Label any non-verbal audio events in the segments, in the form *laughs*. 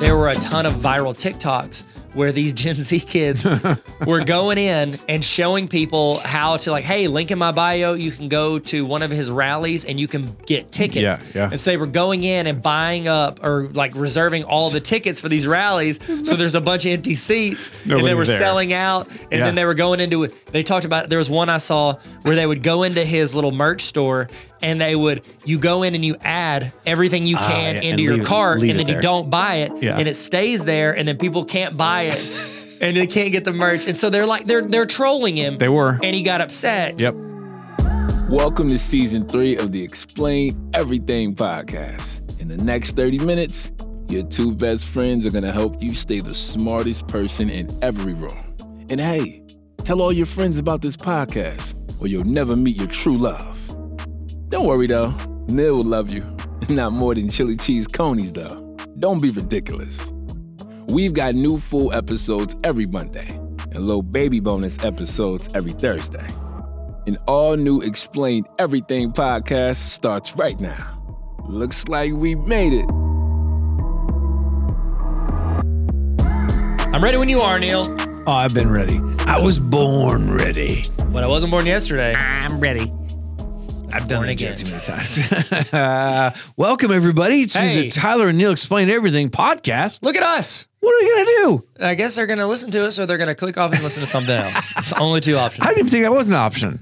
there were a ton of viral TikToks where these Gen Z kids *laughs* were going in and showing people how to like, hey, link in my bio, you can go to one of his rallies and you can get tickets. Yeah, yeah. And so they were going in and buying up or like reserving all the tickets for these rallies. So there's a bunch of empty seats and they were there. selling out. And Yeah. then they were going into it. They talked about there was one I saw where they would go into his little merch store and they would you go in and you add everything you can Ah, yeah, into your leave cart leave and it then you don't buy it Yeah. and it stays there and then people can't buy it *laughs* and they can't get the merch and so they're like they're they're trolling him They were. and he got upset Yep. Welcome to season three of the Explain Everything podcast. In the next 30 minutes, your two best friends are gonna help you stay the smartest person in every room. And hey, tell all your friends about this podcast, or you'll never meet your true love. Don't worry though, Neil will love you. *laughs* Not more than chili cheese coneys though. Don't be ridiculous. We've got new full episodes every Monday and little baby bonus episodes every Thursday. An all new Explain Everything podcast starts right now. Looks like we made it. i'm ready when you are neil Oh, I've been ready. I was born ready. but i wasn't born yesterday I'm ready. I've done it again. too many times. *laughs* uh, welcome everybody to Hey. the Tyler and Neil Explain Everything podcast. look at us What are we gonna do? i guess they're gonna listen to us or they're gonna click off and listen to something else *laughs* it's only two options I didn't think that was an option.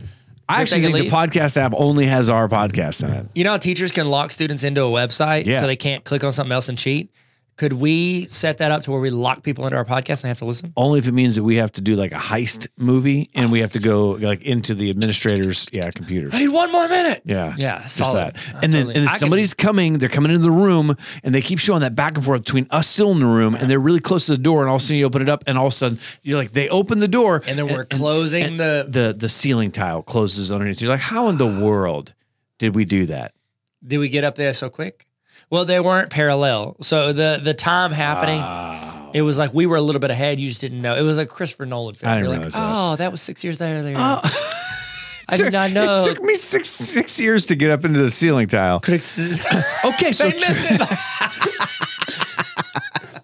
I they actually can think leave? the podcast app only has our podcast in it. you know how teachers can lock students into a website Yeah. so they can't click on something else and cheat could we set that up to where we lock people into our podcast and they have to listen Only if it means that we have to do like a heist movie and we have to go like into the administrator's yeah computers. i need one more minute Yeah. Yeah, Just solid. that. Uh, And then, totally. and then I can- somebody's coming, they're coming into the room and they keep showing that back and forth between us still in the room and they're really close to the door and all of a sudden you open it up and all of a sudden you're like, they open the door and then we're closing and the the, the ceiling tile closes underneath. You're like, how in the world did we do that? Did we get up there so quick? Well, they weren't parallel. So the the time happening, Wow. it was like we were a little bit ahead. You just didn't know. It was like Christopher Nolan film. I didn't You're like, that. oh, that was six years there. there. Oh. *laughs* I did *laughs* not know. It took me six six years to get up into the ceiling tile. *laughs* Okay, so missed it.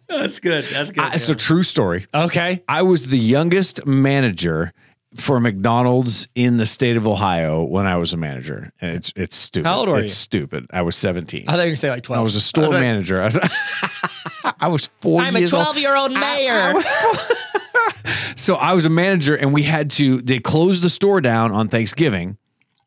That's good. That's good. I- so true story. okay. I was the youngest manager for McDonald's in the state of Ohio when I was a manager. And it's it's stupid. How old were it's you? stupid. I was 17. I thought you were gonna say like twelve. I was a store like, manager. I was, *laughs* I was four I'm a years old. twelve year old mayor. I was four- *laughs* so I was a manager, and we had to. They closed the store down on Thanksgiving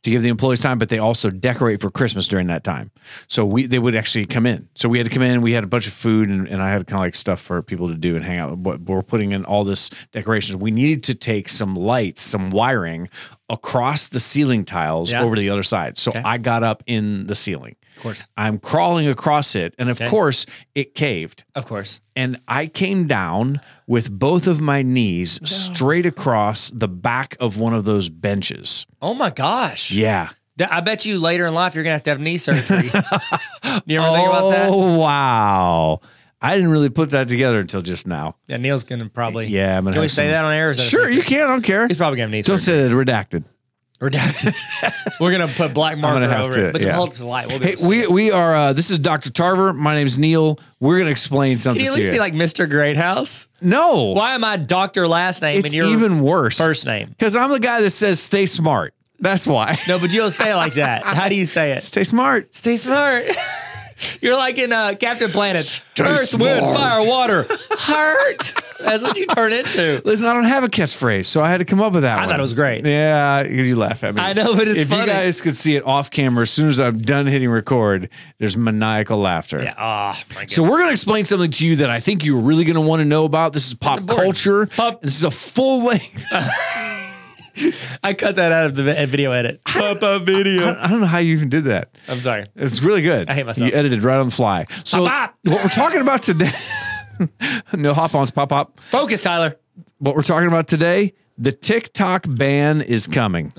to give the employees time, but they also decorate for Christmas during that time. So we they would actually come in. So we had to come in. We had a bunch of food, and, and I had kind of like stuff for people to do and hang out. But we're putting in all this decorations. We needed to take some lights, some wiring across the ceiling tiles Yeah. over to the other side. So Okay. I got up in the ceiling. of course. I'm crawling across it, and of Okay. course, it caved Of course. and I came down with both of my knees straight across the back of one of those benches. Oh my gosh. Yeah. I bet you later in life you're gonna have to have knee surgery. Do *laughs* you ever think about that? Oh wow. I didn't really put that together until just now. Yeah, Neil's gonna probably. Yeah, I'm gonna Can we have say some- that on air? or is that a Sure, secret? you can. I don't care. He's probably gonna need Don't surgery. say it redacted. Redacted. *laughs* We're gonna put black marker gonna have over to, it, but yeah. hold it to the light. We'll be Hey, able to see we it. we are. Uh, this is Dr. Tarver. My name's Neil. We're gonna explain something Can you at to least you. be like Mr. Greathouse? no, Why am I Doctor last name it's and you're even worse. first name? because I'm the guy that says stay smart. That's why. No, but you don't say it like that. *laughs* How do you say it? stay smart. Stay smart. *laughs* *laughs* You're like in uh, Captain Planet. Earth, wind, fire, water. Heart. That's what you turn into. Listen, I don't have a catchphrase, so I had to come up with that I one. thought it was great. Yeah, because you laugh at me. I know, but it's if funny. you guys could see it off camera, as soon as I'm done hitting record, there's maniacal laughter. Yeah. Oh my god. So we're going to explain something to you that I think you're really going to want to know about. This is pop culture. Pop- This is a full length. *laughs* I cut that out of the video edit. *laughs* Pop up video. I don't know how you even did that. I'm sorry. It's really good. I hate myself. You edited right on the fly. So Pop, what we're talking about today, *laughs* no hop ons, pop up. Focus, Tyler. What we're talking about today, the TikTok ban is coming.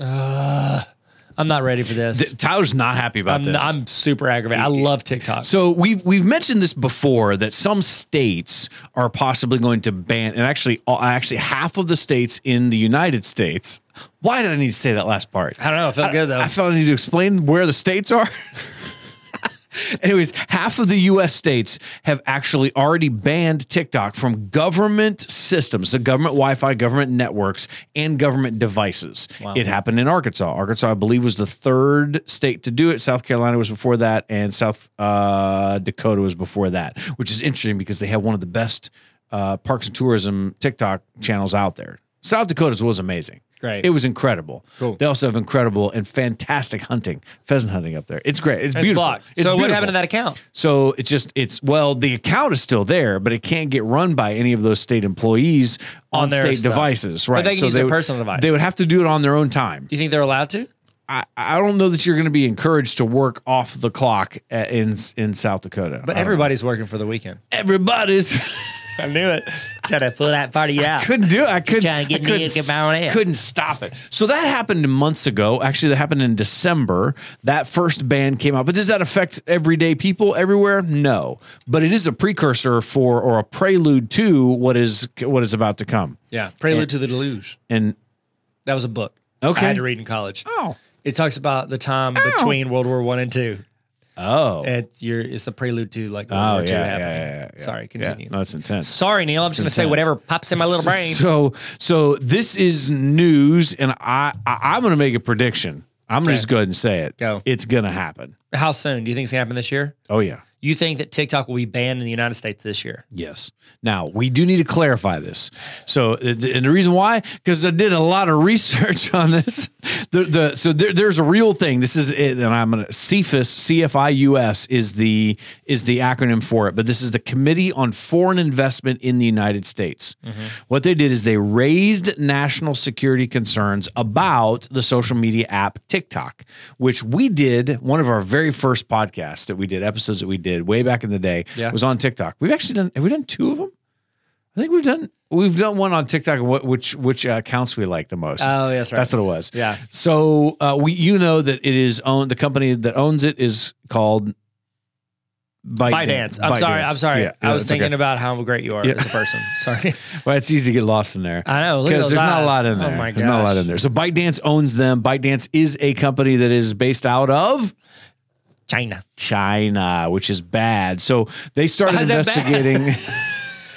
I'm not ready for this. Tyler's not happy about I'm, this. I'm super aggravated. I love TikTok. So we've we've mentioned this before that some states are possibly going to ban, and actually, uh, actually half of the states in the United States. Why did I need to say that last part? I don't know. It felt good though. I felt I need to explain where the states are. *laughs* *laughs* Anyways, half of the US states have actually already banned TikTok from government systems, the government Wi Fi, government networks, and government devices. It happened in Arkansas. Arkansas, I believe, was the third state to do it. South Carolina was before that, and South uh, Dakota was before that, which is interesting because they have one of the best uh, parks and tourism TikTok channels out there. South Dakota's was amazing. Great. It was incredible. Cool. They also have incredible and fantastic hunting, pheasant hunting up there. It's great. It's, It's beautiful. blocked. It's so what happened to that account? So it's just it's well, the account is still there, but it can't get run by any of those state employees on, On their state stuff. devices. Right. they can so use they their would- personal device. They would have to do it on their own time. Do you think they're allowed to? I, I don't know that you're going to be encouraged to work off the clock at, in in South Dakota. But everybody's working for the weekend. everybody's *laughs* I knew it. Trying to pull that party out. couldn't do it. I couldn't. trying to get I couldn't, me to come on in. couldn't stop it. So that happened months ago. Actually, that happened in December. That first ban came out. But does that affect everyday people everywhere? No. But it is a precursor for or a prelude to what is what is about to come. Yeah. Prelude to the Deluge. And That was a book. Okay. I had to read in college. oh, It talks about the time between World War One and two. Oh, It's your it's a prelude to like World oh, War yeah, yeah, happening. yeah, yeah, yeah. Sorry, continue. No, it's intense. Sorry, Neil. I'm just gonna say whatever pops in my little brain. So, so this is news, and I, I I'm going to make a prediction. I'm going to just go ahead and say it. Go. It's going to happen. How soon do you think it's gonna happen this year? Oh yeah. You think that TikTok will be banned in the United States this year? Yes. Now we do need to clarify this. So, and the reason why, because I did a lot of research *laughs* on this. The, the so there, there's a real thing. This is it, and I'm gonna CFIUS, CFIUS is the is the acronym for it. But this is the Committee on Foreign Investment in the United States. Mm-hmm. What they did is they raised national security concerns about the social media app TikTok, which we did one of our very first podcasts that we did, episodes that we did way back in the day, Yeah. was on TikTok. We've actually done. Have we done two of them? I think we've done. We've done one on TikTok. What which which uh, accounts we like the most? Oh, that's right. That's what it was. Yeah. So uh, we, you know, that it is owned. The company that owns it is called ByteDance. I'm sorry. I'm sorry. Yeah, I was thinking okay. about how great you are Yeah. as a person. *laughs* Sorry. Well, it's easy to get lost in there. I know. Because there's not a lot in there. Oh my There's not a lot in there. So ByteDance owns them. ByteDance is a company that is based out of China. China, which is bad. So they started Why is that bad? investigating. *laughs*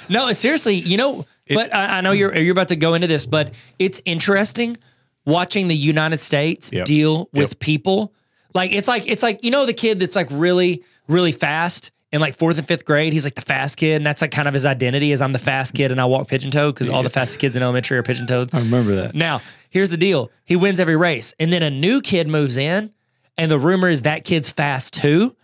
No, seriously, you know, but I, I know you're you're about to go into this, but it's interesting watching the United States Yep. deal with Yep. people. Like it's like it's like you know the kid that's like really really fast in like fourth and fifth grade. He's like the fast kid, and that's like kind of his identity is I'm the fast kid and I walk pigeon toed because all the fastest kids in elementary are pigeon toed. I remember that. Now, here's the deal. He wins every race. And then a new kid moves in, and the rumor is that kid's fast too.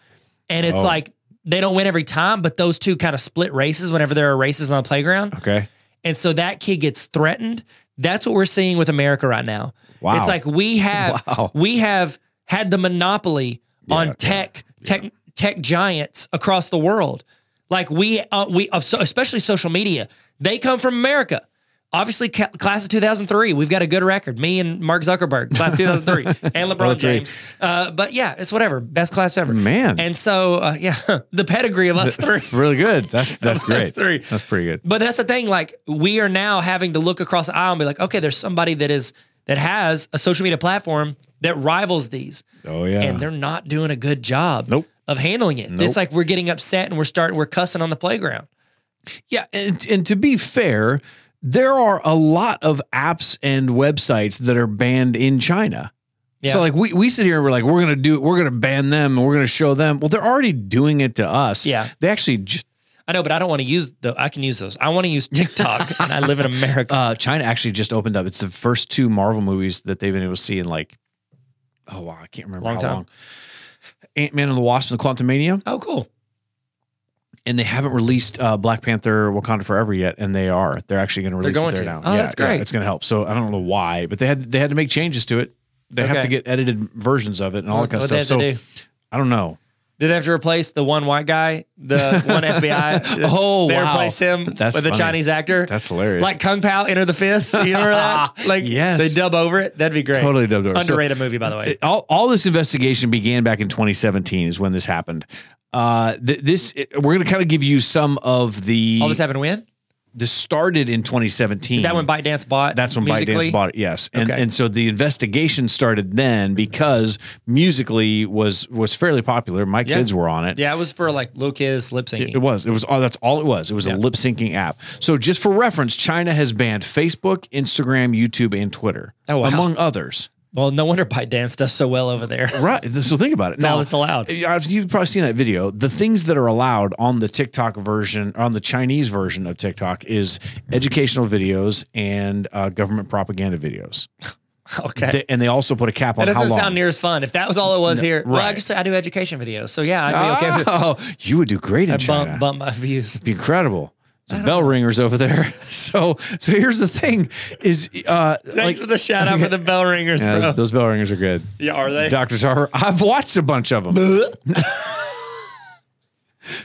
And it's Oh. like they don't win every time, but those two kind of split races whenever there are races on the playground. Okay. And so that kid gets threatened. That's what we're seeing with America right now. Wow. It's like we have *laughs* Wow. we have had the monopoly on yeah, tech tech tech giants across the world. Like we uh, we especially social media. They come from America. Obviously, ca- class of 2003, we've got a good record. Me and Mark Zuckerberg, class *laughs* 2003, and LeBron Oh, three. James. Uh, but yeah, it's whatever. Best class ever. Man. And so, uh, yeah, *laughs* the pedigree of us three. That's really good. That's *laughs* that's great. three. That's pretty good. But that's the thing. Like we are now having to look across the aisle and be like, okay, there's somebody that is that has a social media platform that rivals these, Oh yeah. and they're not doing a good job Nope. of handling it. Nope. It's like we're getting upset and we're starting we're cussing on the playground. Yeah, and and to be fair, there are a lot of apps and websites that are banned in China. Yeah. So like we, we sit here and we're like we're gonna do we're gonna ban them and we're gonna show them. Well, they're already doing it to us. Yeah. They actually just I know, but I don't want to use the. I can use those. I want to use TikTok, *laughs* and I live in America. uh China actually just opened up. It's the first two Marvel movies that they've been able to see in like oh wow, I can't remember Long how time. long. Ant Man and the Wasp and the Quantumania. oh, cool. And they haven't released uh, Black Panther Wakanda Forever yet, and they are. They're actually going to release going it there to. now. Oh, that's great. it's going to help. So I don't know why, but they had they had to make changes to it. They have to get edited versions of it and all that kind of What stuff. So do? I don't know. Did they have to replace the one white guy, the one *laughs* FBI? Oh, wow. they wow. replaced him That's with a. Chinese actor. That's hilarious. like Kung Pow Enter the Fist. You remember that? *laughs* Like, Yes. they dub over it. That'd be great. Totally dubbed over. So- Underrated movie, by the way. It- all, all this investigation began back in 2017 is when this happened. Uh, th- this it- we're going to kind of give you some of the All this happened when? this started in 2017. That when ByteDance bought. That's when Musical.ly? ByteDance bought it. Yes, and Okay. and so the investigation started then because Musical.ly was was fairly popular. My Yeah. kids were on it. Yeah, it was for like little kids lip syncing. It was. It was. Oh, that's all it was. It was a lip syncing app. So just for reference, China has banned Facebook, Instagram, YouTube, and Twitter, Oh, wow. among others. Well, no wonder ByteDance does so well over there. *laughs* Right. So think about it. That's all that's allowed. You've probably seen that video. The things that are allowed on the TikTok version, on the Chinese version of TikTok, is educational videos and uh, government propaganda videos. *laughs* Okay. They- and they also put a cap on that doesn't sound near as fun. If that was all it was here, well, I right. guess I do education videos. So yeah, I'd be okay with Oh, you would do great in I China. bump, bump my views. It'd be incredible. Some bell ringers over there. *laughs* So, so here's the thing: is uh, Thanks like for the shout out for the bell ringers, yeah, those, those bell ringers are good. yeah, are they? Doctor Tar, I've watched a bunch of them. *laughs*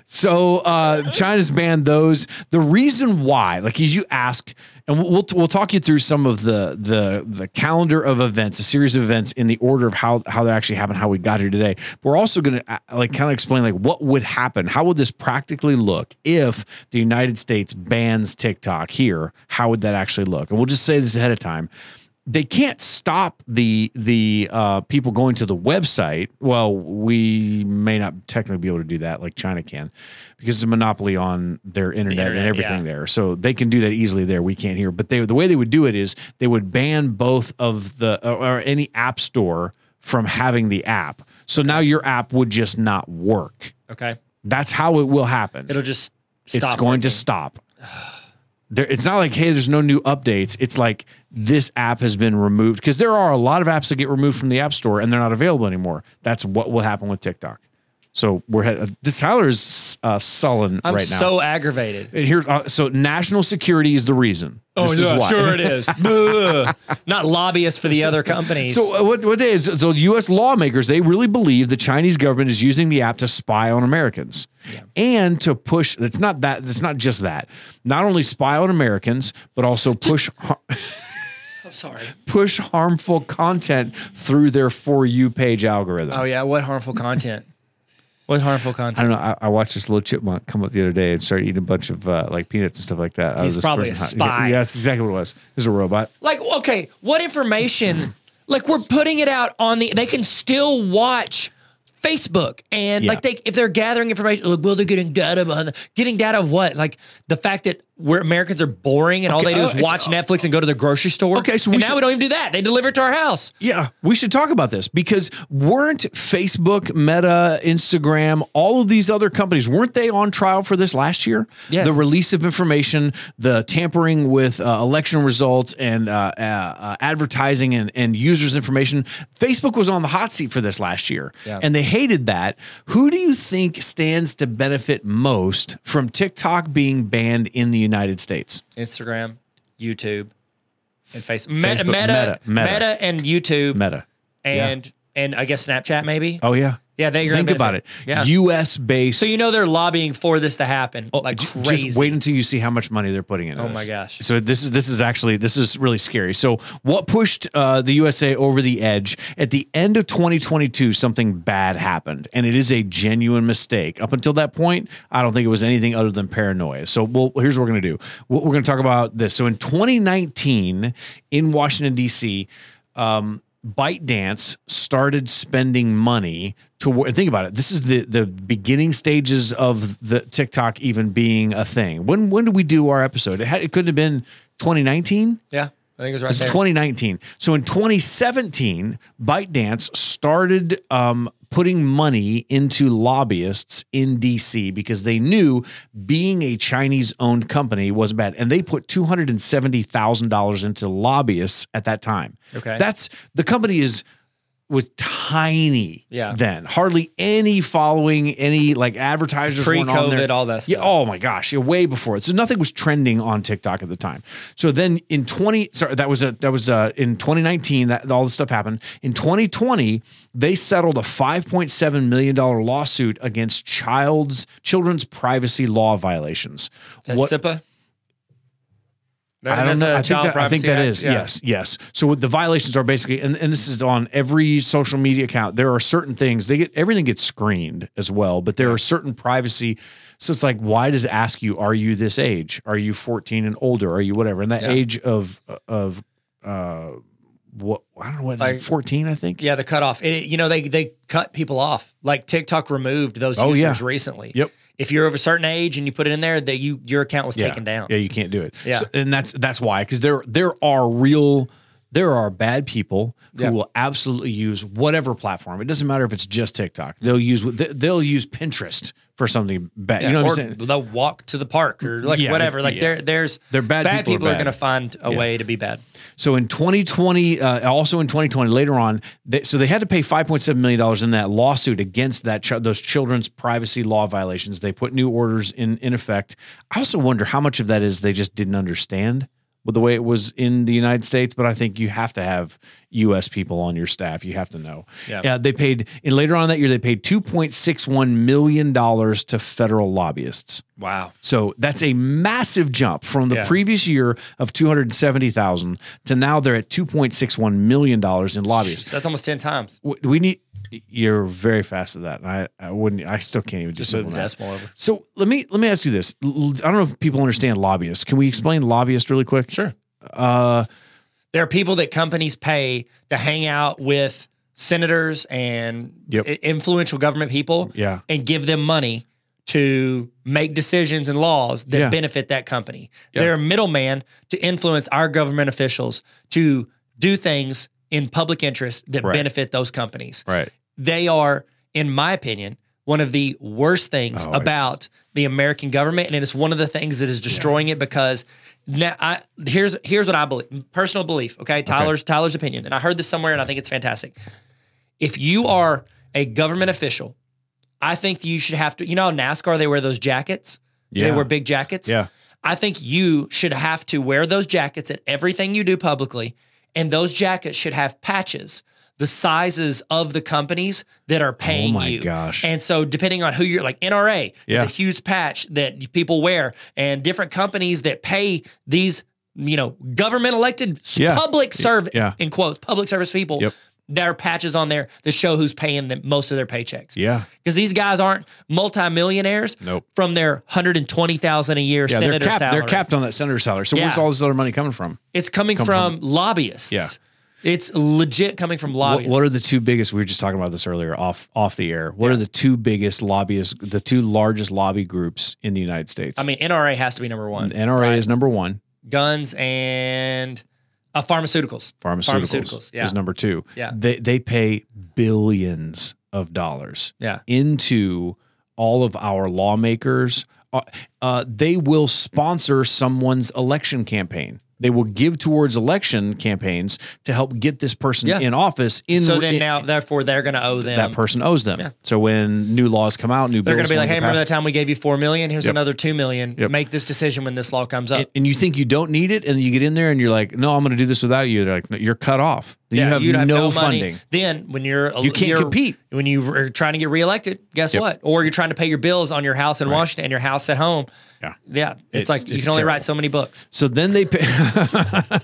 So uh, China's banned those. The reason why, like, as you ask, and we'll we'll, talk you through some of the the the calendar of events, a series of events in the order of how how they actually happened, how we got here today. But we're also going to uh, like kind of explain like what would happen, how would this practically look if the United States bans TikTok here? How would that actually look? And we'll just say this ahead of time they can't stop the the uh, people going to the website. Well, we may not technically be able to do that like China can, because it's a monopoly on their internet, and internet, everything yeah. there. So they can do that easily there. We can't here, but they the way they would do it is they would ban both of the or, or any app store from having the app. So now your app would just not work. Okay. That's how it will happen It'll just stop. it's going to stop. There, it's not like hey, there's no new updates. It's like this app has been removed because there are a lot of apps that get removed from the app store and they're not available anymore. That's what will happen with TikTok. So we're head, this Tyler is uh, sullen I'm right now. so aggravated. And here, uh, so national security is the reason. Oh, This is why. Sure it is. *laughs* Not lobbyists for the other companies. So uh, what what it is? So U.S. lawmakers they really believe the Chinese government is using the app to spy on Americans and to push. It's not that. It's not just that. Not only spy on Americans, but also push *laughs* har- I'm sorry. push harmful content through their for you page algorithm. Oh yeah, what harmful content? What harmful content? I don't know. I, I watched this little chipmunk come up the other day and start eating a bunch of uh, like peanuts and stuff like that. He's probably a spy. Yeah, that's exactly what it was. Was a robot. Like, okay, what information? *laughs* like, we're putting it out on the. They can still watch Facebook, and Yeah. like they, if they're gathering information, like, well, they're getting data behind. The, getting data of what? Like the fact that we're Americans are boring, and all Okay, they do oh, is it's- watch Netflix and go to the grocery store. Okay, so and we now should- we don't even do that. They deliver it to our house. Yeah, we should talk about this because weren't Facebook, Meta, Instagram, all of these other companies, weren't they on trial for this last year? Yes. The release of information, the tampering with uh, election results and uh, uh, uh, advertising and, and users' information. Facebook was on the hot seat for this last year Yeah. and they hated that. Who do you think stands to benefit most from TikTok being banned in the United States? Instagram, YouTube, and Facebook. Facebook, Meta, Meta, Meta, Meta. Meta, and YouTube, Meta. and and I guess Snapchat maybe. Oh, yeah. Yeah, they are. Think about it. Yeah. US based. so you know they're lobbying for this to happen, like crazy. Just wait until you see how much money they're putting in. Oh my gosh. So this is this is actually this is really scary. So what pushed uh, the USA over the edge at the end of 2022? Something bad happened, and it is a genuine mistake. Up until that point, I don't think it was anything other than paranoia. So well, here's what we're gonna do. We're we're gonna talk about this. So in 2019, in Washington D.C. Um, ByteDance started spending money to think about it. This is the the beginning stages of the TikTok even being a thing. When when did we do our episode? It, had, it couldn't have been 2019. yeah, I think it was right It's there. 2019. So in 2017, ByteDance started um, putting money into lobbyists in DC because they knew being a Chinese owned company wasn't bad. And they put $270,000 into lobbyists at that time. Okay. That's the company is was tiny Yeah. then. Hardly any following, any like advertisers there. Pre-COVID, all that stuff. Yeah, oh my gosh, yeah, way before it. So nothing was trending on TikTok at the time. So then in 20 sorry, that was a that was uh in 2019 that all this stuff happened. In 2020, they settled a 5.7 million dollar lawsuit against child's children's privacy law violations. That's What- SIPA. I don't know. I think, that, I think Privacy that Act? is Yeah. yes, yes. So what the violations are basically, and, and this is on every social media account. There are certain things they get everything gets screened as well, but there are certain privacy So it's like, why does it ask you, are you this age? Are you 14 and older? Are you whatever? And that Yeah. age of of uh what I don't know what is Like- it, 14, I think. Yeah, the cutoff. It, you know, they they cut people off. Like TikTok removed those Oh, users yeah. recently. Yep. If you're of a certain age and you put it in there, that you your account was yeah. taken down. Yeah, you can't do it. Yeah. So- and that's that's why because there there are real there are bad people who Yeah. will absolutely use whatever platform. It doesn't matter if it's just TikTok. They'll use they- they'll use Pinterest for something bad. Yeah, you know what or I'm saying? they'll walk to the park or like Yeah, whatever. Like there, there's They're bad Bad people are people are, bad. going to find a way to be bad. So in 2020, uh, also in 2020, later on, they, so they had to pay 5.7 million dollars in that lawsuit against that those children's privacy law violations. They put new orders in in effect. I also wonder how much of that is they just didn't understand with the way it was in the United States. But I think you have to have U.S. people on your staff. You have to know. Yeah. Uh, they paid and later on that year they paid 2.61 million dollars to federal lobbyists. Wow. So that's a massive jump from the Yeah. previous year of 270,000 to now they're at 2.61 million dollars in lobbyists. That's almost ten times. We need you're very fast at that. and I I wouldn't I still can't even do Just move the decimal over. So let me let me ask you this. I don't know if people understand lobbyists. Can we explain lobbyist really quick? Sure. Uh There are people that companies pay to hang out with senators and Yep. influential government people yeah. and give them money to make decisions and laws that Yeah. benefit that company. Yeah. They're a middleman to influence our government officials to do things in public interest that Right. benefit those companies. Right. They are, in my opinion, one of the worst things Oh, about the American government, and it is one of the things that is destroying it because now I here's here's what I believe, personal belief. Okay, Tyler's Tyler's opinion, and I heard this somewhere, and I think it's fantastic. If you are a government official, I think you should have to. You know, NASCAR they wear those jackets. Yeah. They wear big jackets. Yeah. I think you should have to wear those jackets at everything you do publicly, and those jackets should have patches the sizes of the companies that are paying Oh my you. gosh. And so depending on who you're like NRA Yeah. is a huge patch that people wear and different companies that pay these, you know, government elected Yeah. public serve Yeah. in quotes, public service people. Yep. There are patches on there that show who's paying them most of their paychecks. Yeah. Because these guys aren't multimillionaires Nope. from their 120,000 a year Yeah, they're senator capped, salary. they're capped on that senator salary. So where's all this other money coming from? It's coming come from, lobbyists. Yeah. It's legit coming from lobbyists. what are the two biggest? We were just talking about this earlier off off the air. What are the two biggest lobbyists? The two largest lobby groups in the United States. I mean, NRA has to be number one. NRA right? is number one. guns and uh, pharmaceuticals. Pharmaceuticals, Pharmaceuticals, yeah. is number two. Yeah. They they pay billions of dollars Yeah. into all of our lawmakers. Uh, uh, they will sponsor someone's election campaign. They will give towards election campaigns to help get this person Yeah. in office. In So then in- now, therefore, they're going to owe them. that person owes them. Yeah. So when new laws come out, new they're going to be like, "Hey, remember pass- that time we gave you four million? Here's Yep. another two million. Yep. Make this decision when this law comes up." and, and you think you don't need it, and you get in there and you're like, "No, I'm going to do this without you." They're like, no, "You're cut off. You have, you'd no, money. funding." Then when you're You can't you're- compete. when you are trying to get reelected. Guess Yep. what? Or you're trying to pay your bills on your house in Washington and your house at home. Yeah. Yeah, it's, It's- like you it's can only terrible. write so many books. So then they pay, *laughs*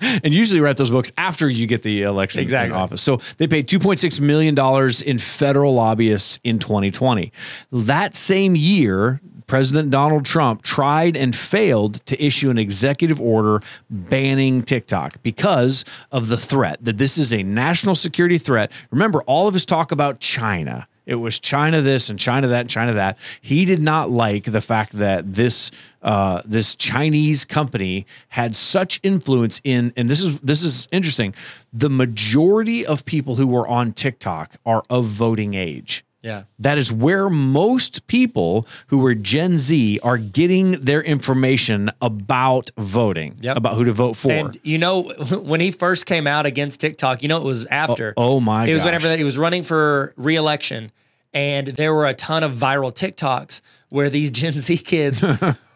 and usually write those books after you get the election Exactly. in office. So they paid 2.6 million dollars in federal lobbyists in 2020. That same year, President Donald Trump tried and failed to issue an executive order banning TikTok because of the threat that this is a national security threat. Remember, all of his talk about China. It was China this and China that and China that. He did not like the fact that this uh, this Chinese company had such influence in, and this is this is interesting. The majority of people who were on TikTok are of voting age. Yeah. That is where most people who were Gen Z are getting their information about voting, Yep. about who to vote for. And you know, *laughs* when he first came out against TikTok, you know, it was after. Oh- oh my It was gosh. whenever he was running for reelection, and there were a ton of viral TikToks where these *laughs* Gen Z kids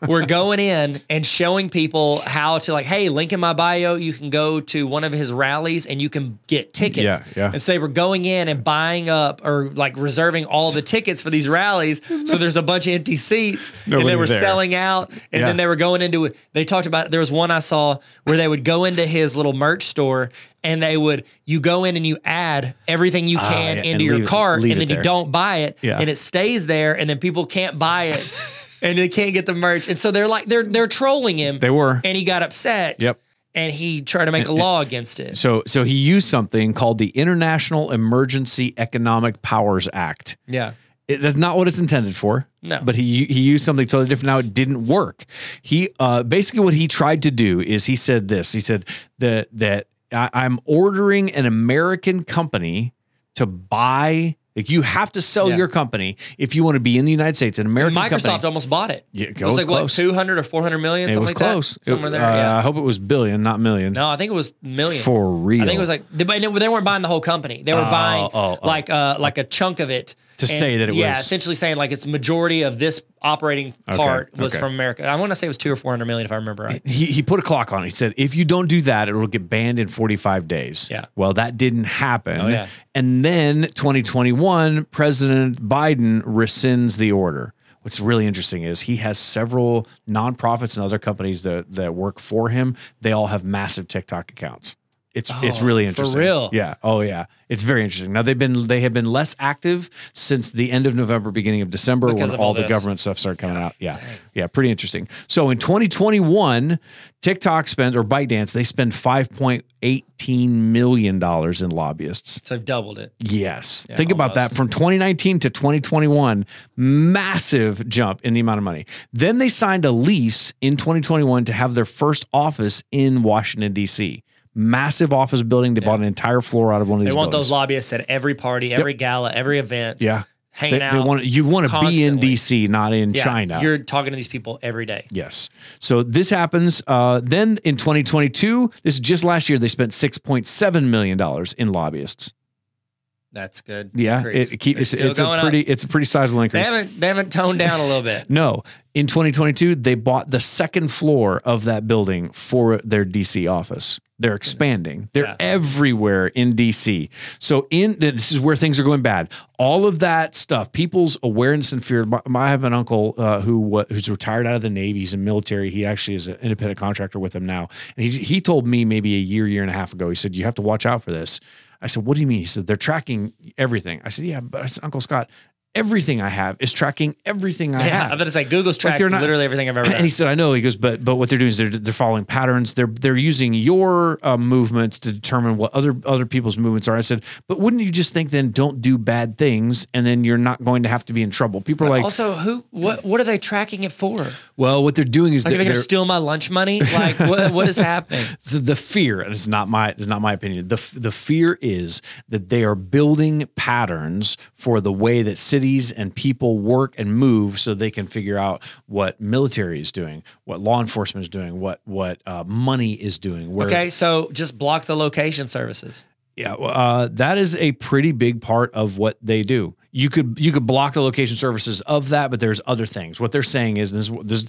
were going in and showing people how to like, hey, link in my bio, you can go to one of his rallies and you can get tickets. Yeah, yeah. And so they were going in and buying up or like reserving all the tickets for these rallies. So there's a bunch of empty seats, and Nobody they were there. selling out. And Yeah. then they were going into it. They talked about there was one I saw where they would go into his little merch store and they would you go in and you add everything you can Ah, yeah, into your leave cart leave and then you don't buy it Yeah. and it stays there and then people can't buy it *laughs* and they can't get the merch. And so they're like they're they're trolling him. They were. and he got upset. Yep. And he tried to make a law against it. So so he used something called the International Emergency Economic Powers Act. Yeah. It, that's not what it's intended for. No. But he he used something totally different. Now it didn't work. He uh, basically what he tried to do is he said this. He said that that I, I'm ordering an American company to buy. Like you have to sell Yeah. your company if you want to be in the United States. An American Microsoft company. almost bought it. Yeah, it was was like what, 200 or 400 million, It something was like close. that. Somewhere It- there. uh, yeah. I hope it was billion, not million. No, I think it was million. For real. I think it was like they, but they weren't buying the whole company. They were Oh, buying oh, oh. like uh like a chunk of it To say that it yeah, was- essentially saying like it's majority of this operating part was okay. from America. I want to say it was two or four hundred million if I remember right. he, he put a clock on it. He said, if you don't do that, it'll get banned in 45 days. Yeah. Well, that didn't happen. Oh, yeah. And then 2021, President Biden rescinds the order. What's really interesting is he has several nonprofits and other companies that, that work for him. They all have massive TikTok accounts. It's it's Oh, really for interesting. real? Yeah. Oh yeah. It's very interesting. Now they've been they have been less active since the end of November, beginning of December Because when of all, all the government stuff started coming out. Yeah. Yeah. Pretty interesting. So in 2021, TikTok spends or ByteDance, they spend $5.18 million in lobbyists. So I've doubled it. Yes. Think about that from 2019 to 2021, massive jump in the amount of money. Then they signed a lease in 2021 to have their first office in Washington, D.C. Massive office building. They bought an entire floor out of one of these They want buildings. those lobbyists at every party, every gala, every event. Yeah. hanging They, out. they want you want to be in. D.C., not in Yeah, China. You're talking to these people every day. Yes. So this happens. Uh, then in 2022, this is just last year, they spent $6.7 million in lobbyists. That's good. Yeah. increase. It, keep, it's it's a up. pretty it's a pretty sizable They increase. haven't they haven't toned down a little bit. *laughs* No. In 2022, they bought the second floor of that building for their DC office. They're expanding. They're Yeah. everywhere in DC. So in this is where things are going bad. All of that stuff, people's awareness and fear. my- I have an uncle uh, who who's retired out of the Navy. He's in military. He actually is an independent contractor with them now. And he he told me maybe a year, year and a half ago. He said you have to watch out for this. I said, what do you mean? He said they're tracking everything. I said, yeah, but I said, Uncle Scott, everything I have is tracking everything I Yeah, have. Gonna say Google's Like, they're not- literally everything I've ever Done. And he said, "I know." He goes, "But but what they're doing is they're they're following patterns. They're they're using your uh, movements to determine what other other people's movements are." I said, "But wouldn't you just think then don't do bad things and then you're not going to have to be in trouble?" People are like, also, who what what are they tracking it for? "Well, what they're doing is are they're, they gonna steal my lunch money? *laughs* Like what what is happening? so the fear, and it's not my it's not my opinion. The the fear is that they are building patterns for the way that cities and people work and move, so they can figure out what military is doing, what law enforcement is doing, what what uh, money is doing. Where Okay, so just block the location services. Yeah, well, uh, that is a pretty big part of what they do. You could you could block the location services of that, but there's other things. What they're saying is this: this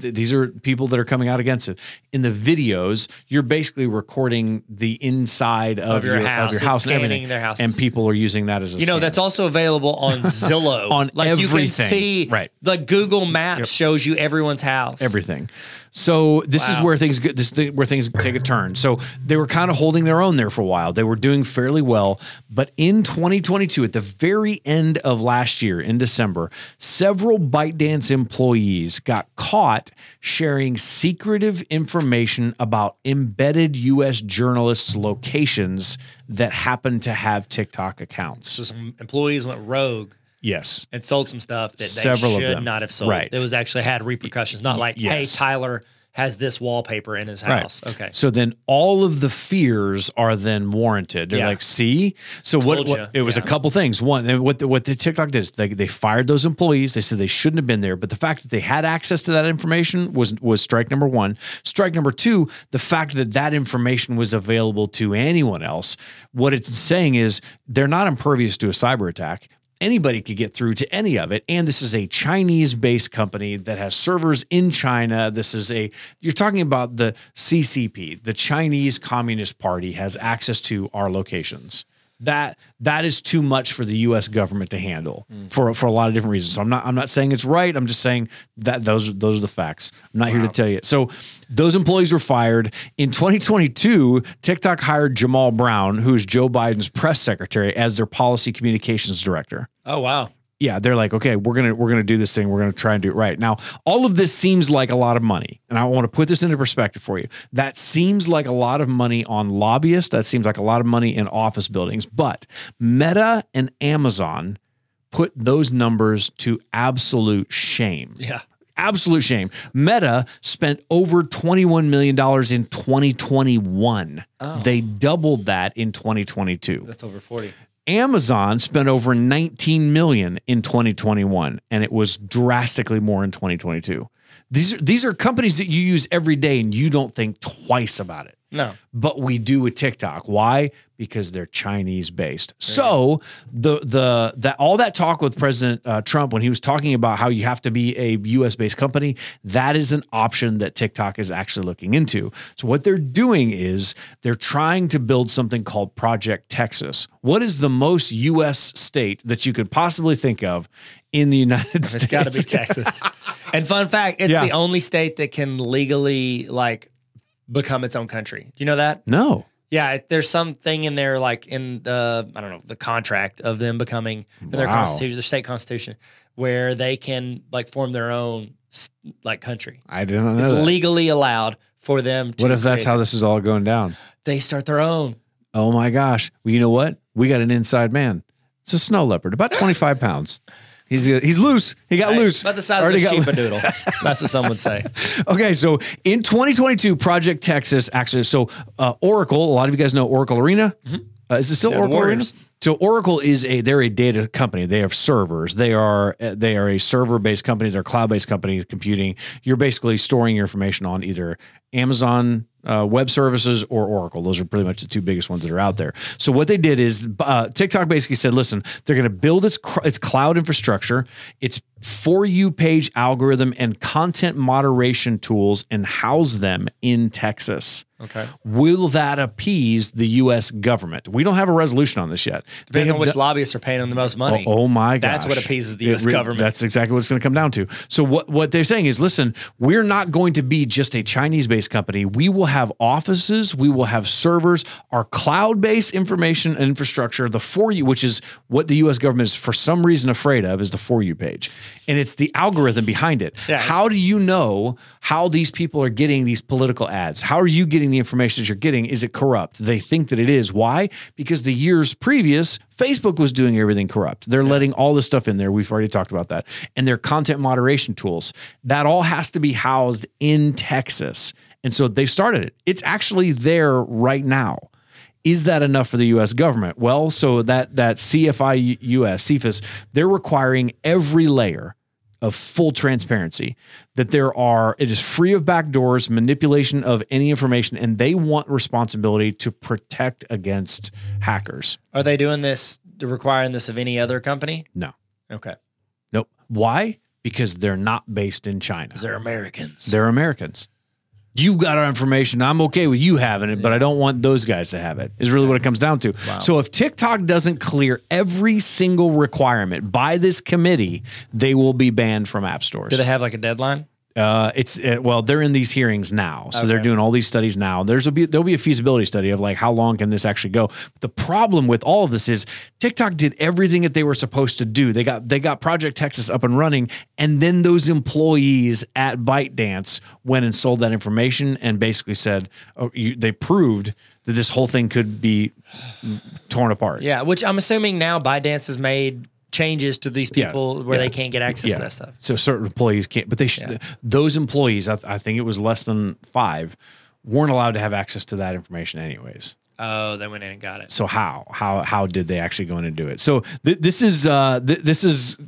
th- these are people that are coming out against it. In the videos, you're basically recording the inside of, your your, house. of your house, and scanning everything, their houses. and people are using that as a You know, scan. that's also available on *laughs* Zillow. On like you can see Right. like Google Maps shows you everyone's house. everything. So this is where things get this is where things take a turn. So they were kind of holding their own there for a while. They were doing fairly well, but in 2022, at the very end of last year in December, several ByteDance employees got caught sharing secretive information about embedded U.S. journalists' locations that happened to have TikTok accounts. So some employees went rogue Yes. and sold some stuff that they Several of should them. not have sold. Right. It was actually had repercussions. Not like, hey. Tyler has this wallpaper in his house. Okay. So then all of the fears are then warranted. They're Yeah. like, see? So what, what it was a couple things. One, what the, what the TikTok did is they, they fired those employees. They said they shouldn't have been there. But the fact that they had access to that information was was strike number one. Strike number two, the fact that that information was available to anyone else. What it's saying is they're not impervious to a cyber attack anybody could get through to any of it. And this is a Chinese based company that has servers in China. This is a, you're talking about the CCP, the Chinese Communist Party has access to our locations. That that is too much for the U.S. government to handle for for a lot of different reasons. So I'm not I'm not saying it's right. I'm just saying that those those are the facts. I'm not here to tell you. So those employees were fired in 2022. TikTok hired Jamal Brown, who is Joe Biden's press secretary, as their policy communications director. Oh wow. Yeah, they're like, okay, we're gonna we're gonna do this thing. We're gonna try and do it right. Now, all of this seems like a lot of money, and I want to put this into perspective for you. That seems like a lot of money on lobbyists. That seems like a lot of money in office buildings. But Meta and Amazon put those numbers to absolute shame. Yeah. Absolute shame. Meta spent over $21 million in 2021. They doubled that in 2022. That's over 40. Amazon spent over 19 million in 2021 and it was drastically more in 2022. These are these are companies that you use every day and you don't think twice about it. No. But we do with TikTok. Why? Because they're Chinese based. So the the that all that talk with President uh, Trump when he was talking about how you have to be a U.S. based company, that is an option that TikTok is actually looking into. So what they're doing is they're trying to build something called Project Texas. What is the most U.S. state that you could possibly think of in the United States? It's got to be Texas. and fun fact, it's Yeah. the only state that can legally like become its own country. Do you know that? No. Yeah, there's something in there like in the I don't know the contract of them becoming in their Wow. constitution, their state constitution, where they can like form their own like country. I didn't know It's that. legally allowed for them. to What if that's how this is all going down? they start their own? Oh my gosh. Well, you know what? We got an inside man. It's a snow leopard, about 25 pounds. He's he's loose. He got Right? loose. about the size Already of a sheepadoodle. *laughs* that's what some would say. Okay, so in 2022, Project Texas actually, so uh, Oracle, a lot of you guys know Oracle Arena. Uh, is it still Oracle Arena? So Oracle is a they're a data company. They have servers. They are uh, they are a server based company. They're cloud based company computing. You're basically storing your information on either Amazon uh, Web Services or Oracle. Those are pretty much the two biggest ones that are out there. So what they did is uh, TikTok basically said, listen, they're going to build its cr- its cloud infrastructure, its for you page algorithm, and content moderation tools, and house them in Texas. Okay. Will that appease the U.S. government? We don't have a resolution on this yet. Depends on which lobbyists are paying them the most money. Oh, oh my god! That's what appeases the US re- government. That's exactly what it's going to come down to. So what what they're saying is listen, we're not going to be just a Chinese-based company. We will have offices, we will have servers, our cloud-based information and infrastructure, the for you, which is what the US government is for some reason afraid of is the for you page. And it's the algorithm behind it. Yeah. How do you know how these people are getting these political ads? How are you getting the information that you're getting? Is it corrupt? They think that it is. Why? Because the years previous, Facebook was doing everything corrupt. They're letting all this stuff in there. We've already talked about that. And their content moderation tools. That all has to be housed in Texas. And so they've started it. It's actually there right now. Is that enough for the U.S. government? Well, so that that CFI US CFIUS, they're requiring every layer of full transparency that there are it is free of backdoors manipulation of any information and they want responsibility to protect against hackers Are they doing this, requiring this of any other company? no Okay. nope why because they're not based in china they're Americans. they're americans you got our information. I'm okay with you having it but i don't want those guys to have it is really what it comes down to. So if tiktok doesn't clear every single requirement by this committee they will be banned from app stores. Do they have like a deadline? Uh, it's uh, well, they're in these hearings now, so they're doing all these studies now. There's a be, there'll be a feasibility study of like how long can this actually go. the problem with all of this is TikTok did everything that they were supposed to do. They got they got Project Texas up and running, and then those employees at ByteDance went and sold that information and basically said oh, you, they proved that this whole thing could be torn apart. Yeah, which I'm assuming now ByteDance has made changes to these Yeah, people where yeah. they can't get access to that stuff. So certain employees can't, but they should. Those employees, I, I think it was less than five, weren't allowed to have access to that information anyways. Oh, they went in and got it. So how how how did they actually go in and do it? So th- this is uh, th- this is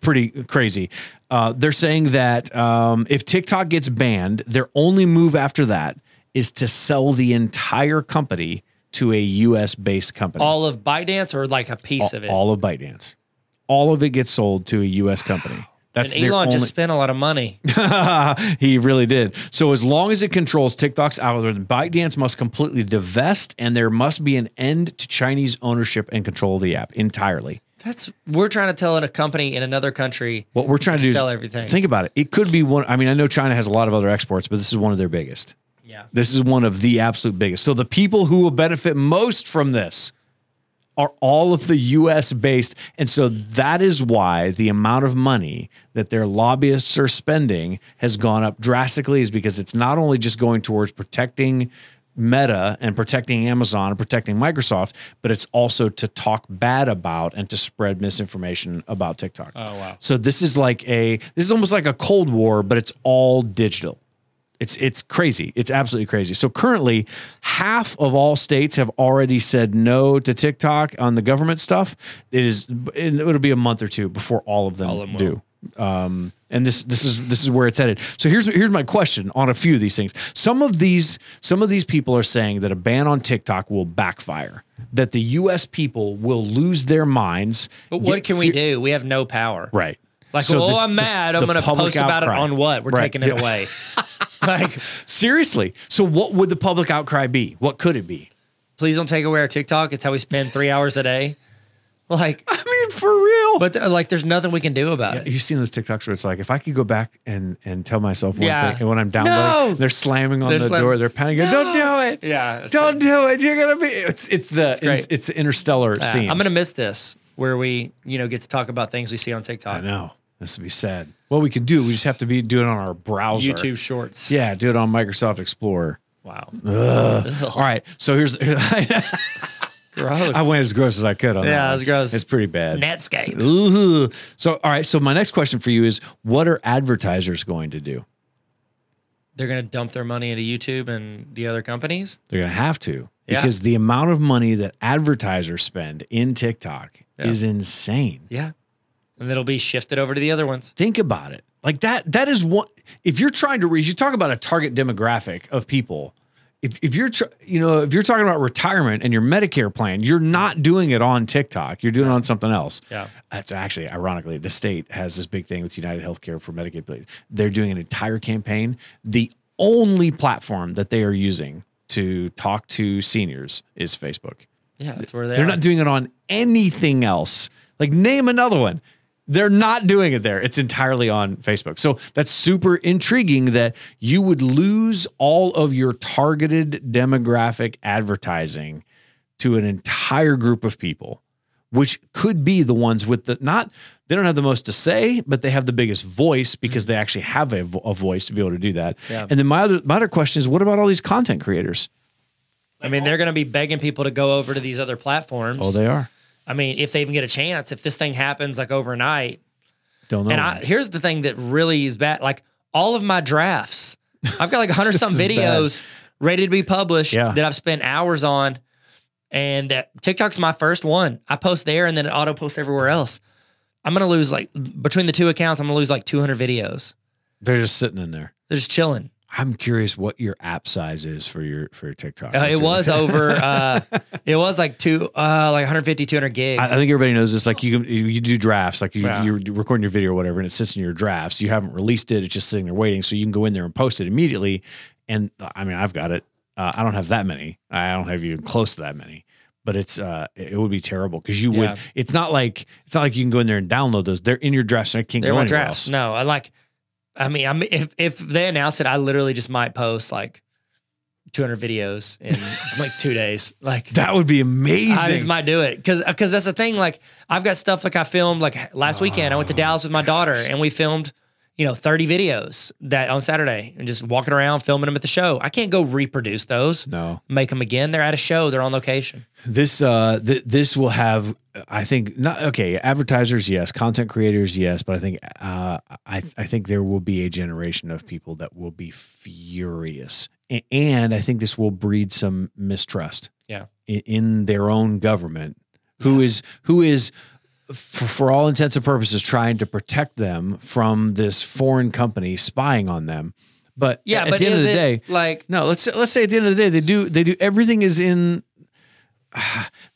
pretty crazy. Uh, they're saying that um, if TikTok gets banned, their only move after that is to sell the entire company to a U.S. based company. All of ByteDance or like a piece of it. all of ByteDance, all of it gets sold to a U.S. company. That's and Elon only- just spent a lot of money. *laughs* he really did. So as long as it controls TikTok's algorithm, ByteDance must completely divest, and there must be an end to Chinese ownership and control of the app entirely. That's we're trying to tell a company in another country. What we're trying to do Sell everything. Think about it. It could be one. I mean, I know China has a lot of other exports, but this is one of their biggest. Yeah. This is one of the absolute biggest. So the people who will benefit most from this are all of the US based. And so that is why the amount of money that their lobbyists are spending has gone up drastically, is because it's not only just going towards protecting Meta and protecting Amazon and protecting Microsoft, but it's also to talk bad about and to spread misinformation about TikTok. Oh, wow. So this is like a this is almost like a cold war, but it's all digital. It's it's crazy. It's absolutely crazy. So currently, half of all states have already said no to TikTok on the government stuff. It is it'll be a month or two before all of them, All of do. Um, and this this is this is where it's headed. So here's here's my question on a few of these things. Some of these some of these people are saying that a ban on TikTok will backfire. That the U.S. people will lose their minds. But what can we do? We have no power. Right. Like, So oh, this- I'm mad. the I'm going to post about it on what? We're Right. taking it Yeah. away. *laughs* *laughs* like, Seriously. So what would the public outcry be? What could it be? please don't take away our TikTok. It's how we spend three hours a day. Like, *laughs* I mean, for real. but uh, like, there's nothing we can do about it. You've seen those TikToks where it's like, if I could go back and and tell myself one Yeah. thing, and when I'm downloading, No! they're slamming on They're the door, they're panicking, don't do it, Yeah. don't do it, you're gonna be. It's it's the it's, great. it's, the interstellar Yeah, scene. I'm gonna miss this where we, you know, get to talk about things we see on TikTok. I know this would be sad. What we could do, we just have to be do it on our browser. YouTube Shorts. Yeah, do it on Microsoft Explorer. Wow. All right, so here's. *laughs* Gross. I went as gross as I could on that. Yeah, it was gross. It's pretty bad. Netscape. Ooh. So, all right. So, my next question for you is what are advertisers going to do? They're gonna dump their money into YouTube and the other companies. They're going to have to Yeah. because the amount of money that advertisers spend in TikTok Yeah. is insane. Yeah. And it'll be shifted over to the other ones. Think about it. Like that, that is what, if you're trying to reach, you talk about a target demographic of people. If, if you're, tr- you know, if you're talking about retirement and your Medicare plan, you're not doing it on TikTok. You're doing it on something else. Yeah. That's actually, ironically, the state has this big thing with United Healthcare for Medicaid. They're doing an entire campaign. The only platform that they are using to talk to seniors is Facebook. Yeah, that's where they They're are. not doing it on anything else. Like name another one. They're not doing it there. It's entirely on Facebook. So that's super intriguing that you would lose all of your targeted demographic advertising to an entire group of people, which could be the ones with the not they don't have the most to say, but they have the biggest voice because they actually have a, a voice to be able to do that. Yeah. And then my other my other question is, what about all these content creators? I mean, they're gonna be begging people to go over to these other platforms. Oh, they are. I mean, if they even get a chance, if this thing happens like overnight. Don't know. And I, here's the thing that really is bad. Like all of my drafts, I've got like a hundred *laughs* some bad. videos ready to be published Yeah. that I've spent hours on. And uh, TikTok's my first one. I post there and then it auto posts everywhere else. I'm gonna lose like between the two accounts, I'm gonna lose like 200 videos. They're just sitting in there. They're just chilling. I'm curious what your app size is for your for your TikTok. Uh, it was *laughs* over. Uh, it was like two, uh, like 150, 200 gigs. I, I think everybody knows this. Like you can you do drafts, like you Yeah. you're recording your video or whatever, and it sits in your drafts. You haven't released it; it's just sitting there waiting. So you can go in there and post it immediately. And uh, I mean, I've got it. Uh, I don't have that many. I don't have even close to that many. But it's uh, it would be terrible because you Yeah. would. It's not like it's not like you can go in there and download those. They're in your drafts. And I can't They're go anywhere drafts. else. No, I like. I mean, I'm if if they announce it, I literally just might post like 200 videos in *laughs* like two days. Like That would be amazing. I just might do it because because that's the thing. Like I've got stuff like I filmed like last weekend. I went to Dallas with my daughter and we filmed, you know, 30 videos that on Saturday and just walking around filming them at the show. I can't go reproduce those, no. make them again. They're at a show. They're on location. This uh th- this will have I think not okay advertisers yes content creators yes but I think uh I I think there will be a generation of people that will be furious A- and I think this will breed some mistrust Yeah. in, in their own government who is who is for, for all intents and purposes trying to protect them from this foreign company spying on them but Yeah, at but the end of the day like no, let's let's say at the end of the day they do they do everything is in. *sighs*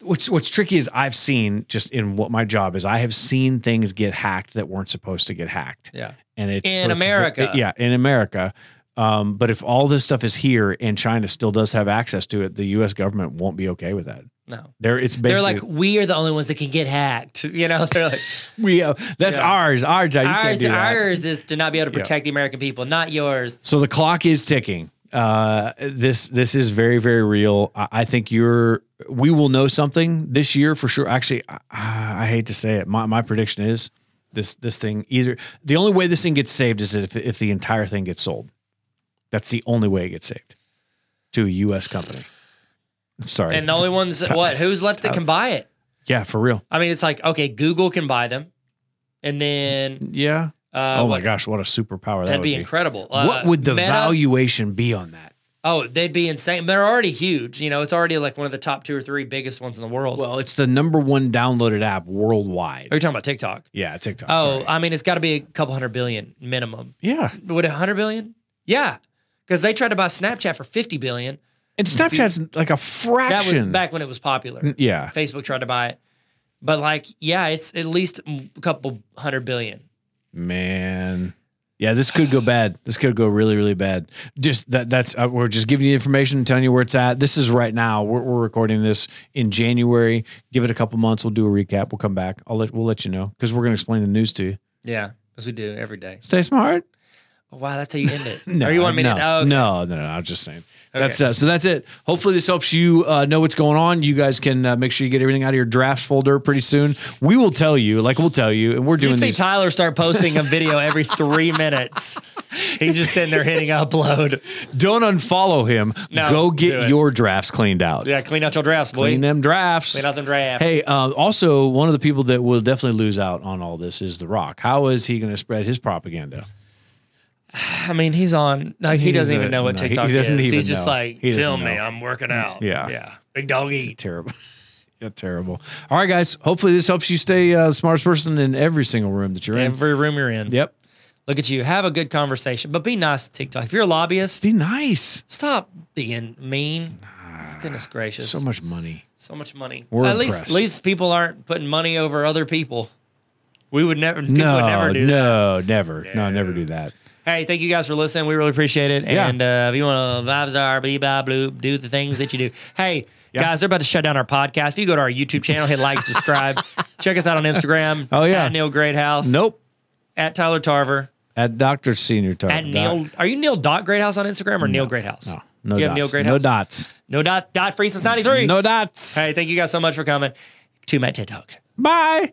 What's what's tricky is I've seen just in what my job is I have seen things get hacked that weren't supposed to get hacked yeah. and it's In so it's America. yeah in America um, but if all this stuff is here and China still does have access to it the U.S. government won't be okay with that No. they're it's basically They're like, we are the only ones that can get hacked. *laughs* You know, they're like, *laughs* we uh, that's Yeah. ours our job you can't ours, do that. ours is to not be able to Yeah. protect the American people, not yours. So the clock is ticking. Uh, this this is very very real. I, I think you're. We will know something this year for sure. Actually, I, I hate to say it. My my prediction is this this thing either the only way this thing gets saved is if if the entire thing gets sold. That's the only way it gets saved to a U.S. company. I'm *laughs* sorry. And the only ones that, what? Who's left that can buy it? yeah, for real. I mean, it's like okay, Google can buy them, and then Yeah. uh, oh my what- gosh, what a superpower that that'd would be be. incredible. Uh, what would the Meta- valuation be on that? Oh, they'd be insane. They're already huge. You know, it's already like one of the top two or three biggest ones in the world. Well, it's the number one downloaded app worldwide. Are you talking about TikTok? Yeah, TikTok. Oh, sorry. I mean, it's got to be a couple hundred billion minimum. yeah. Would a hundred billion? Yeah, because they tried to buy Snapchat for fifty billion. And Snapchat's like a fraction. That fraction. was back when it was popular. Yeah. Facebook tried to buy it, but like, yeah, it's at least a couple hundred billion. Man. Yeah, this could go bad. This could go really, really bad. Just that that's uh, we're just giving you information, and telling you where it's at. This is right now. We're, we're recording this in January. Give it a couple months. We'll do a recap. We'll come back. I'll let we'll let you know because we're gonna explain the news to you. Yeah, as we do every day. Stay smart. Wow, that's how you end it. *laughs* No, or you want me no, to? Oh, okay. no, no, no. I'm just saying. That's uh, so. That's it. Hopefully, this helps you uh, know what's going on. You guys can uh, make sure you get everything out of your drafts folder pretty soon. We will tell you, like we'll tell you, and we're doing. You see these. Tyler start posting a video every *laughs* three minutes. He's just sitting there hitting upload. Don't unfollow him. No, Go do get it. your drafts cleaned out. Yeah, clean out your drafts, boy. Clean them drafts. Clean out them drafts. Hey, uh, also one of the people that will definitely lose out on all this is The Rock. How is he going to spread his propaganda? *sighs* I mean, he's on. Like he He's doesn't even know what no, he- TikTok he doesn't is. even He's just know. like, He film me. I'm working out. Yeah. yeah. Big dog eat. Terrible. *laughs* yeah, terrible. All right, guys. Hopefully, this helps you stay uh, the smartest person in every single room that you're in. Every room you're in. Yep. Look at you. Have a good conversation, but be nice to TikTok. If you're a lobbyist, Be nice. stop being mean. Goodness gracious. So much money. So much money. We're at least, at least people aren't putting money over other people. We would never. People no, would never do that. no, never. No, never do that. Hey, thank you guys for listening. We really appreciate it. Yeah. And uh, if you want to five star, blah, blah, blah, do the things that you do. Hey, Yeah. guys, they're about to shut down our podcast. If you go to our YouTube channel, hit like, subscribe, *laughs* check us out on Instagram. Oh, yeah. At Neil Greathouse. Nope. At Tyler Tarver. At Doctor Senior Tarver. At Neil. Are you Neil Dot Greathouse on Instagram or Neil Greathouse? No, no You dots. have Neil no dots. No dot dot free since ninety three. No dots. Hey, thank you guys so much for coming to my TED Talk. Bye.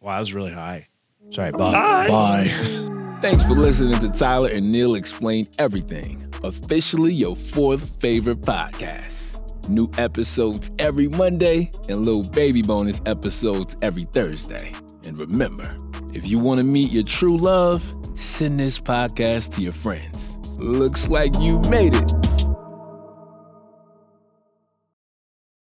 Wow, that was really high. Sorry, bye. Bye. *laughs* Thanks for listening to Tyler and Neil Explain Everything, officially your fourth favorite podcast. New episodes every Monday and little baby bonus episodes every Thursday. And remember, if you want to meet your true love, send this podcast to your friends. Looks like you made it.